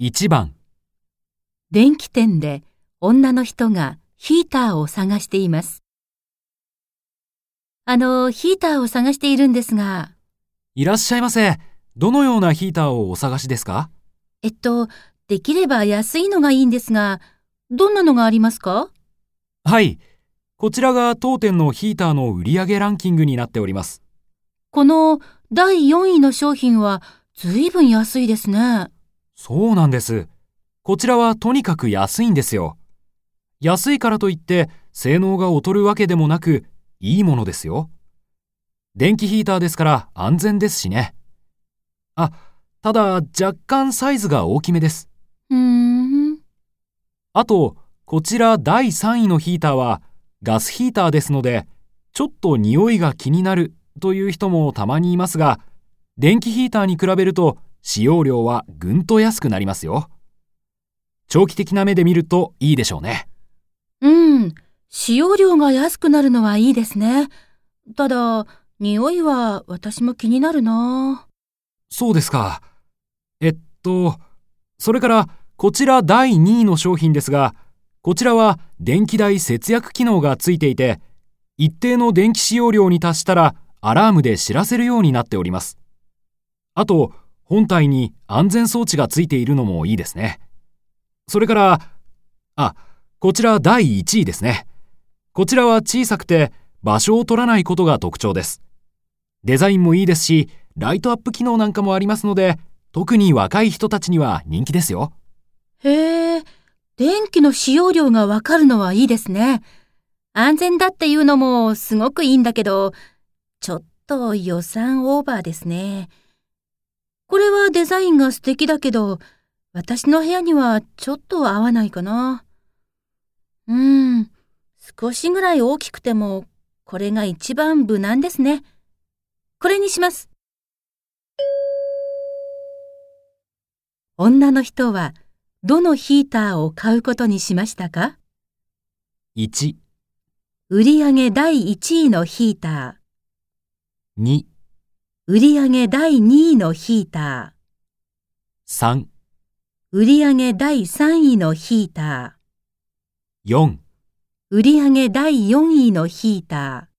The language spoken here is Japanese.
1番、電気店で女の人がヒーターを探しています。あの、ヒーターを探しているんですが、いらっしゃいませ。どのようなヒーターをお探しですか？えっと、できれば安いのがいいんですが、どんなのがありますか？はい。こちらが当店のヒーターの売上ランキングになっております。この第4位の商品はずいぶん安いですね。そうなんです。こちらはとにかく安いんですよ。安いからといって性能が劣るわけでもなく、いいものですよ。電気ヒーターですから安全ですしね。あ、ただ若干サイズが大きめです。うーん。あと、こちら第3位のヒーターはガスヒーターですので、ちょっと匂いが気になるという人もたまにいますが、電気ヒーターに比べると使用量はぐんと安くなりますよ。長期的な目で見るといいでしょうね。うん。使用量が安くなるのはいいですね。ただ、匂いは私も気になるな。そうですか。えっと、それからこちら第2位の商品ですが、こちらは電気代節約機能がついていて、一定の電気使用量に達したらアラームで知らせるようになっております。あと、本体に安全装置がついているのもいいですね。それから、あ、こちら第1位ですね。こちらは小さくて場所を取らないことが特徴です。デザインもいいですし、ライトアップ機能なんかもありますので、特に若い人たちには人気ですよ。へえ、電気の使用量がわかるのはいいですね。安全だっていうのもすごくいいんだけど、ちょっと予算オーバーですね。デザインが素敵だけど、私の部屋にはちょっと合わないかな。うーん、少しぐらい大きくても、これが一番無難ですね。これにします。女の人はどのヒーターを買うことにしましたか？1、売上第1位のヒーター、2、売上第2位のヒータ3、ー、売上第3位のヒータ4ー、売上第4位のヒーター。